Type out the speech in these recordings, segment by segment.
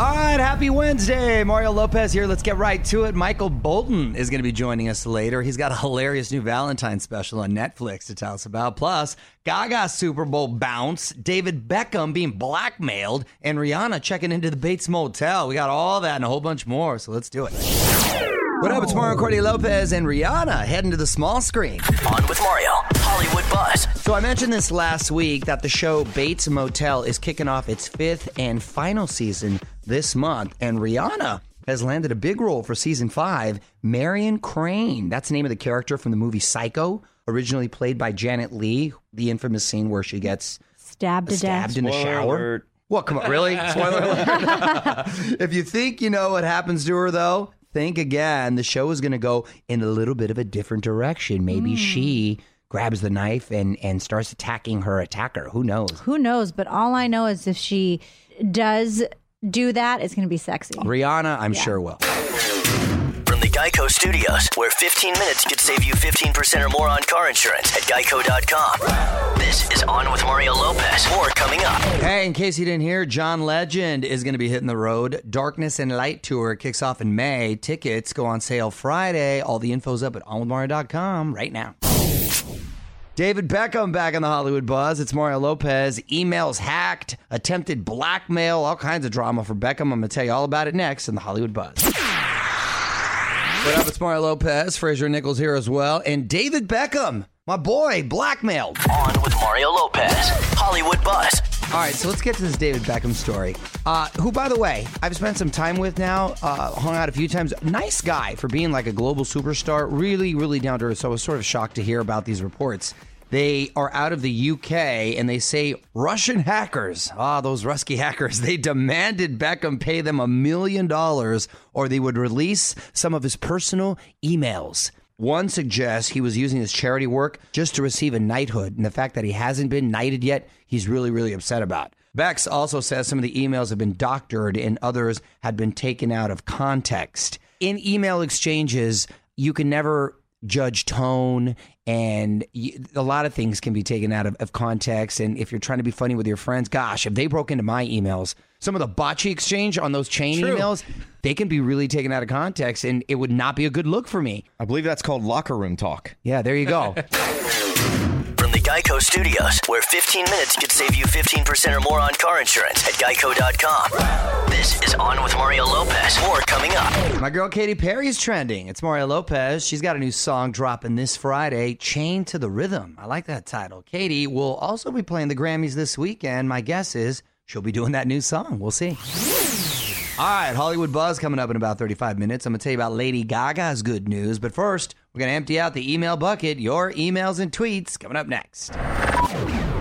All right, happy Wednesday. Mario Lopez here. Let's get right to it. Michael Bolton is going to be joining us later. He's got a hilarious new Valentine special on Netflix to tell us about. Plus, Gaga Super Bowl bounce, David Beckham being blackmailed, and Rihanna checking into the Bates Motel. We got all that and a whole bunch more, so let's do it. What up? It's Mario Courtney Lopez and Rihanna heading to the small screen. On with Mario, Hollywood Buzz. So I mentioned this last week that the show Bates Motel is kicking off its fifth and final season this month, and Rihanna has landed a big role for season five. Marion Crane, that's the name of the character from the movie Psycho, originally played by Janet Leigh. The infamous scene where she gets Stabbed to stabbed death. in the Spoiler shower. alert. What? Come on, really? Spoiler alert. if you think you know what happens to her, though, think again. The show is going to go in a little bit of a different direction. Maybe hmm. she grabs the knife and and starts attacking her attacker. Who knows? Who knows? But all I know is if she does do that, it's going to be sexy. Rihanna, I'm sure will. From the Geico Studios, where 15 minutes could save you 15% or more on car insurance at geico.com. This is On with Mario Lopez. More coming up. Hey, in case you didn't hear, John Legend is going to be hitting the road. Darkness and Light Tour kicks off in May. Tickets go on sale Friday. All the info's up at onwithmario.com right now. David Beckham back in the Hollywood buzz. It's Mario Lopez. Emails hacked, attempted blackmail, all kinds of drama for Beckham. I'm going to tell you all about it next in the Hollywood buzz. What up? It's Mario Lopez. Fraser Nichols here as well. And David Beckham, my boy, blackmailed. On with Mario Lopez, Hollywood Buzz. All right, so let's get to this David Beckham story. Uh, who, by the way, I've spent some time with now, uh, hung out a few times. Nice guy for being like a global superstar. Really, really down to earth. So I was sort of shocked to hear about these reports. They are out of the UK and they say Russian hackers, ah, those Rusky hackers, they demanded Beckham pay them a million dollars or they would release some of his personal emails. One suggests he was using his charity work just to receive a knighthood, and the fact that he hasn't been knighted yet, he's really, really upset about. Bex also says some of the emails have been doctored and others had been taken out of context. In email exchanges, you can never judge tone and a lot of things can be taken out of, of context. And if you're trying to be funny with your friends gosh if they broke into my emails some of the botchy exchange on those chain emails they can be really taken out of context and it would not be a good look for me. I believe that's called locker room talk. yeah there you go. From the Geico Studios, where 15 minutes could save you 15% or more on car insurance at geico.com. This is On with Mario Lopez. More coming up. My girl Katy Perry is trending. It's Mario Lopez. She's got a new song dropping this Friday, Chained to the Rhythm. I like that title. Katy will also be playing the Grammys this weekend. My guess is she'll be doing that new song. We'll see. All right, Hollywood Buzz coming up in about 35 minutes. I'm going to tell you about Lady Gaga's good news. But first, we're going to empty out the email bucket. Your emails and tweets coming up next. All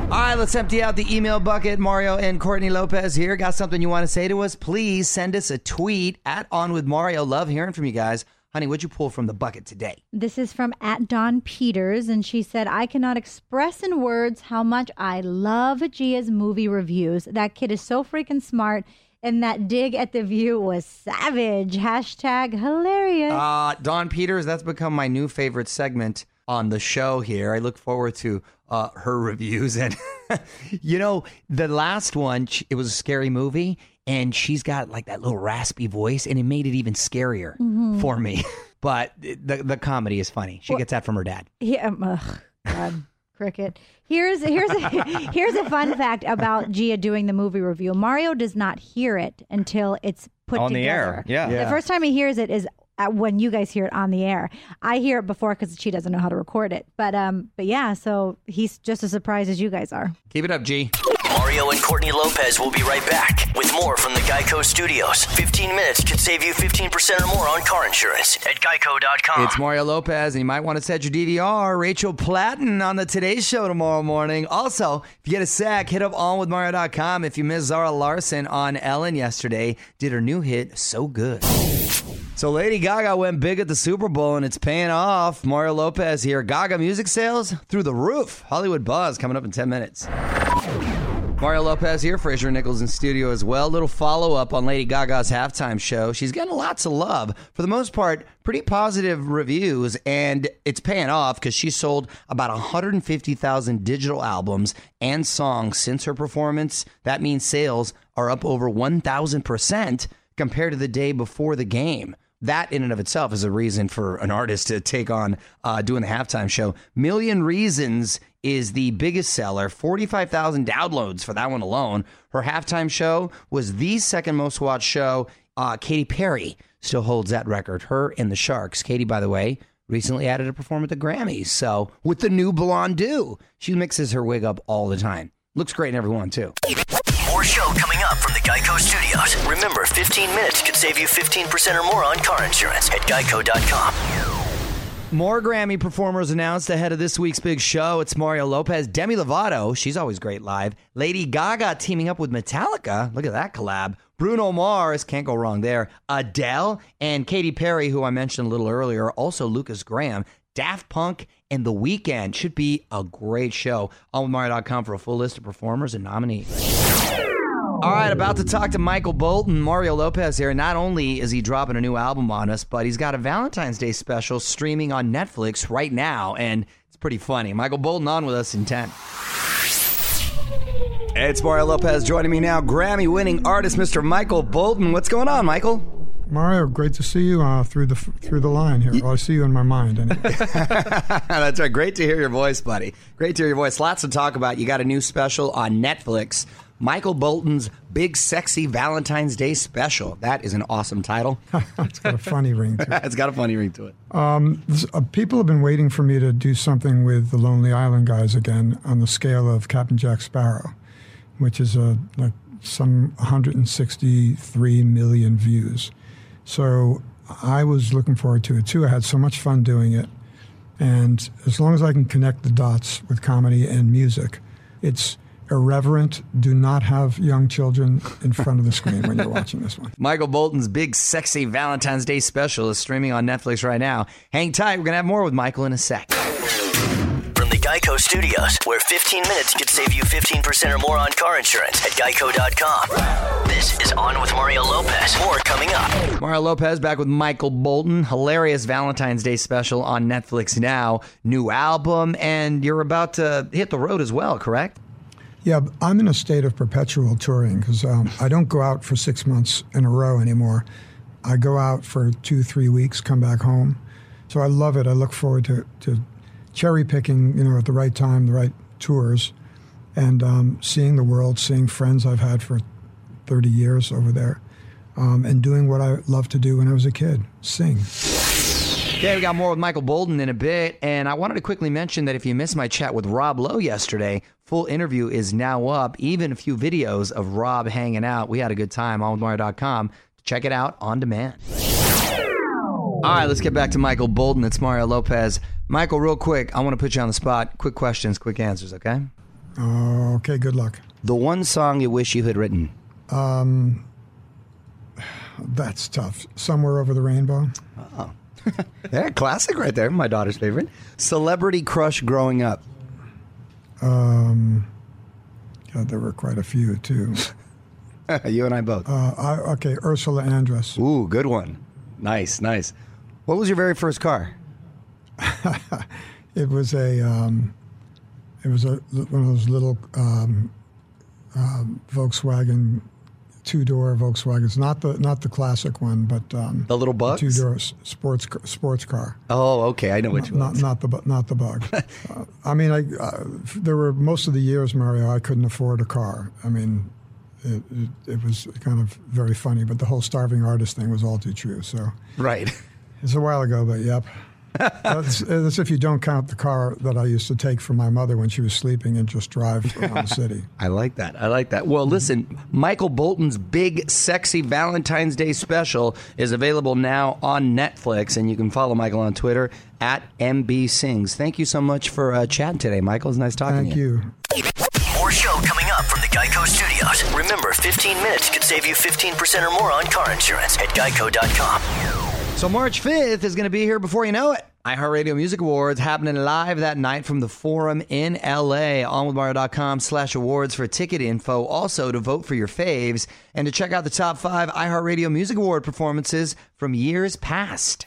right, let's empty out the email bucket. Mario and Courtney Lopez here. Got something you want to say to us? Please send us a tweet at On With Mario. Love hearing from you guys. Honey, what'd you pull from the bucket today? This is from at Dawn Peters, and she said, I cannot express in words how much I love Gia's movie reviews. That kid is so freaking smart, and that dig at the view was savage. Hashtag hilarious. Uh, Don Peters, that's become my new favorite segment on the show here. I look forward to uh, her reviews. And, you know, the last one, it was a scary movie, and she's got like that little raspy voice, and it made it even scarier for me. but the, the comedy is funny. She gets that from her dad. Yeah. um, God, cricket. Here's here's a, here's a fun fact about Gia doing the movie review. Mario does not hear it until it's put On the air, yeah. The first time he hears it is at when you guys hear it on the air. I hear it before because she doesn't know how to record it. But um, but yeah, so he's just as surprised as you guys are. Keep it up, G. Mario and Courtney Lopez will be right back with more from the Geico Studios. 15 minutes could save you 15% or more on car insurance at geico.com. It's Mario Lopez, and you might want to set your DVR. Rachel Platten on the Today Show tomorrow morning. Also, if you get a sec, hit up onwithmario.com. If you missed Zara Larsson on Ellen yesterday, did her new hit So Good. So Lady Gaga went big at the Super Bowl, and it's paying off. Mario Lopez here. Gaga music sales through the roof. Hollywood Buzz coming up in 10 minutes. Mario Lopez here, Fraser Nichols in studio as well. Little follow up on Lady Gaga's halftime show. She's getting lots of love. For the most part, pretty positive reviews, and it's paying off because she sold about 150,000 digital albums and songs since her performance. That means sales are up over 1,000% compared to the day before the game that in and of itself is a reason for an artist to take on uh, doing the halftime show. Million Reasons is the biggest seller, 45,000 downloads for that one alone. Her halftime show was the second most watched show. Uh, Katy Perry still holds that record. Her and the Sharks. Katy, by the way, recently added a perform at the Grammys. So with the new blonde do, she mixes her wig up all the time. Looks great in everyone too. More show coming up from the Geico Studios. Remember, 15 minutes could save you 15% or more on car insurance at geico.com. More Grammy performers announced ahead of this week's big show. It's Mario Lopez, Demi Lovato. She's always great live. Lady Gaga teaming up with Metallica. Look at that collab. Bruno Mars, can't go wrong there. Adele and Katy Perry, who I mentioned a little earlier. Also Lukas Graham. Daft Punk and The Weeknd should be a great show. On with Mario.com for a full list of performers and nominees. All right, about to talk to Michael Bolton, Mario Lopez here. Not only is he dropping a new album on us, but he's got a Valentine's Day special streaming on Netflix right now, and it's pretty funny. Michael Bolton on with us in 10. It's Mario Lopez joining me now, Grammy winning artist Mr. Michael Bolton. What's going on, Michael? Mario, great to see you uh, through the through the line here. Well, I see you in my mind. Anyway. That's right. Great to hear your voice, buddy. Great to hear your voice. Lots to talk about. You got a new special on Netflix. Michael Bolton's Big Sexy Valentine's Day Special. That is an awesome title. it's got a funny ring to it. it's got a funny ring to it. Um, this, uh, people have been waiting for me to do something with the Lonely Island guys again on the scale of Captain Jack Sparrow, which is a, like some 163 million views. So I was looking forward to it too. I had so much fun doing it. And as long as I can connect the dots with comedy and music, it's irreverent. Do not have young children in front of the screen when you're watching this one. Michael Bolton's big, sexy Valentine's Day special is streaming on Netflix right now. Hang tight. We're going to have more with Michael in a sec. From the Geico Studios, where 15 minutes could save you 15% or more on car insurance at geico.com. This is On with Mario Lopez. More coming up. Mario Lopez back with Michael Bolton. Hilarious Valentine's Day special on Netflix now. New album, and you're about to hit the road as well, correct? Yeah, I'm in a state of perpetual touring because um, I don't go out for six months in a row anymore. I go out for two, three weeks, come back home. So I love it. I look forward to, to cherry picking, you know, at the right time, the right tours, and um, seeing the world, seeing friends I've had for 30 years over there, um, and doing what I loved to do when I was a kid sing. Okay, we got more with Michael Bolton in a bit, and I wanted to quickly mention that if you missed my chat with Rob Lowe yesterday, full interview is now up, even a few videos of Rob hanging out. We had a good time on Mario.com. Check it out on demand. All right, let's get back to Michael Bolton. It's Mario Lopez. Michael, real quick, I want to put you on the spot. Quick questions, quick answers, okay? Uh, okay, good luck. The one song you wish you had written? Um, that's tough. Somewhere over the rainbow. Oh. yeah, classic right there. My daughter's favorite. Celebrity crush growing up. Um, God, there were quite a few too. you and I both. Uh, I, okay, Ursula Andress. Ooh, good one. Nice, nice. What was your very first car? it was a, um, it was a one of those little um, uh, Volkswagen two door Volkswagens, not the not the classic one, but um, the little bug, two door sports sports car. Oh, okay, I know which not, one. Not, not the not the bug. uh, I mean, I uh, there were most of the years, Mario, I couldn't afford a car. I mean, it, it, it, was kind of very funny, but the whole starving artist thing was all too true. So right, it's a while ago, but yep. That's, that's, if you don't count the car that I used to take from my mother when she was sleeping and just drive around the city. I like that. I like that. Well, listen, Michael Bolton's big, sexy Valentine's Day special is available now on Netflix, and you can follow Michael on Twitter at MB Sings. Thank you so much for uh, chatting today, Michael. It's nice talking Thank to you. you. More show coming up from the Geico Studios. Remember, 15 minutes could save you 15% or more on car insurance at geico.com. So March 5th is going to be here before you know it. iHeartRadio Music Awards happening live that night from the Forum in LA. OnWithMario.com slash awards for ticket info. Also to vote for your faves and to check out the top five iHeartRadio Music Award performances from years past.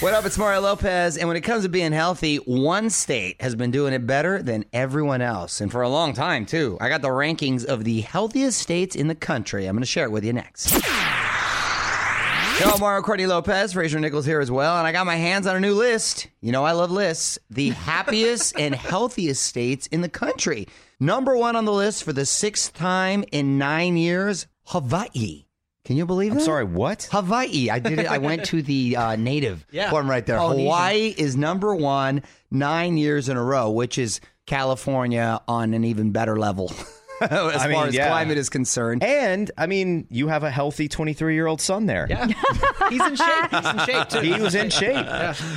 What up? It's Mario Lopez. And when it comes to being healthy, one state has been doing it better than everyone else. And for a long time, too. I got the rankings of the healthiest states in the country. I'm going to share it with you next. Yo, Mario Courtney Lopez, Fraser Nichols here as well, and I got my hands on a new list. You know, I love lists. The happiest and healthiest states in the country. Number one on the list for the sixth time in nine years, Hawaii. Can you believe it? I'm that? sorry, what? Hawaii. I did it. I went to the uh, native Yeah. form right there. Polynesian. Hawaii is number one nine years in a row, which is California on an even better level as I far as yeah. climate is concerned. And I mean, you have a healthy 23 year old son there. Yeah. He's in shape. He's in shape too. He was in shape.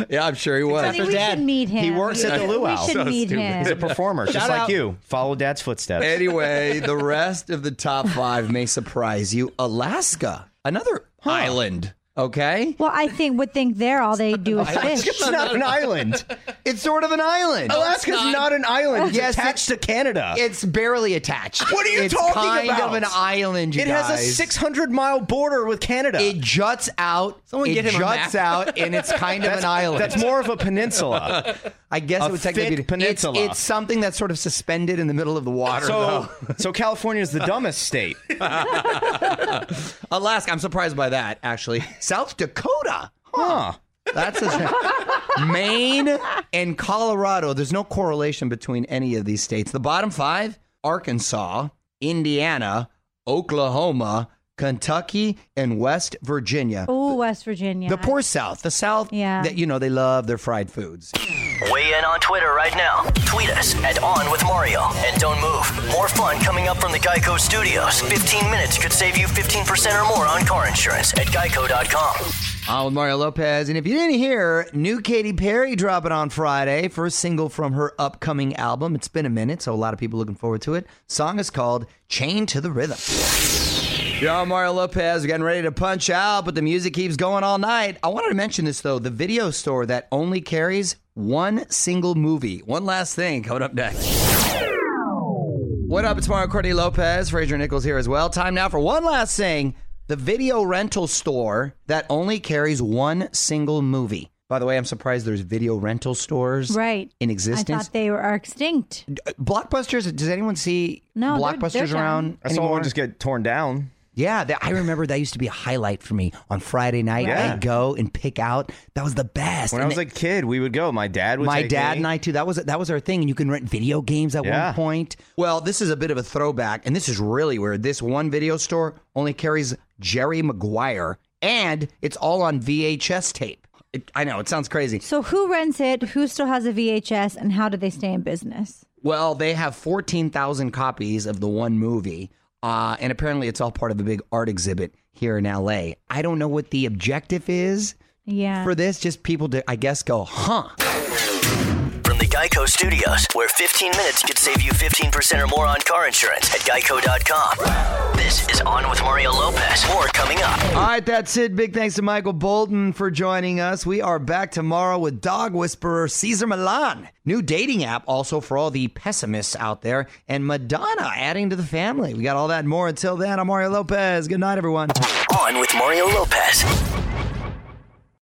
Yeah, I'm sure he was. Honey, we Dad. should meet him. He works at the luau. We luau. should So meet stupid. him. He's a performer, just Shout like you. Follow dad's footsteps. Anyway, the rest of the top five may surprise you. Alaska, another island. Okay, Well, I think would think there all they do is fish. It's not an island. it's sort of an island. Oh, Alaska's not. an island. It's Yes, attached to Canada. It's barely attached. What are you it's talking kind about? Kind of an island. You it has a 600 mile border with Canada. It juts out. Someone it get him a juts map. out, and it's kind of an island. That's more of a peninsula. I guess a it would technically thick be peninsula. It's, it's something that's sort of suspended in the middle of the water. So, though. so California is the dumbest state. Alaska, I'm surprised by that. Actually, South Dakota. Huh. That's a, Maine and Colorado. There's no correlation between any of these states. The bottom five: Arkansas, Indiana, Oklahoma, Kentucky, and West Virginia. Oh, West Virginia. The poor South, the South, Yeah. that you know they love their fried foods. Weigh in on Twitter right now. Tweet us at On With Mario. And don't move. More fun coming up from the Geico Studios. 15 minutes could save you 15% or more on car insurance at geico.com. On with Mario Lopez. And if you didn't hear, new Katy Perry dropping on Friday, first single from her upcoming album. It's been a minute, so a lot of people looking forward to it. Song is called Chain to the Rhythm. Yo, Mario Lopez. We're getting ready to punch out, but the music keeps going all night. I wanted to mention this, though the video store that only carries one single movie. One last thing coming up next. What up? It's Mario Courtney Lopez. Fraser Nichols here as well. Time now for one last thing. The video rental store that only carries one single movie. By the way, I'm surprised there's video rental stores right in existence. I thought they were are extinct. Uh, Blockbusters, does anyone see No, they're- Blockbusters they're down. around I saw anymore? one just get torn down. Yeah, that, I remember that used to be a highlight for me on Friday night. Yeah. I'd go and pick out. That was the best. When I was it- a kid, we would go. My dad would my take dad me. and I too. That was that was our thing, and you can rent video games at Yeah. one point. Well, this is a bit of a throwback, and this is really weird. This one video store only carries Jerry Maguire, and it's all on VHS tape. It, I know it sounds crazy. So who rents it? Who still has a VHS? And how do they stay in business? Well, they have 14,000 copies of the one movie, uh, and apparently it's all part of a big art exhibit here in LA. I don't know what the objective is Yeah. for this, just people to, I guess, go, huh. Geico Studios, where 15 minutes could save you 15% or more on car insurance at geico.com. This is On with Mario Lopez. More coming up. All right, that's it. Big thanks to Michael Bolton for joining us. We are back tomorrow with dog whisperer Cesar Millan. New dating app also for all the pessimists out there, and Madonna adding to the family. We got all that and more. Until then, I'm Mario Lopez. Good night, everyone. On with Mario Lopez.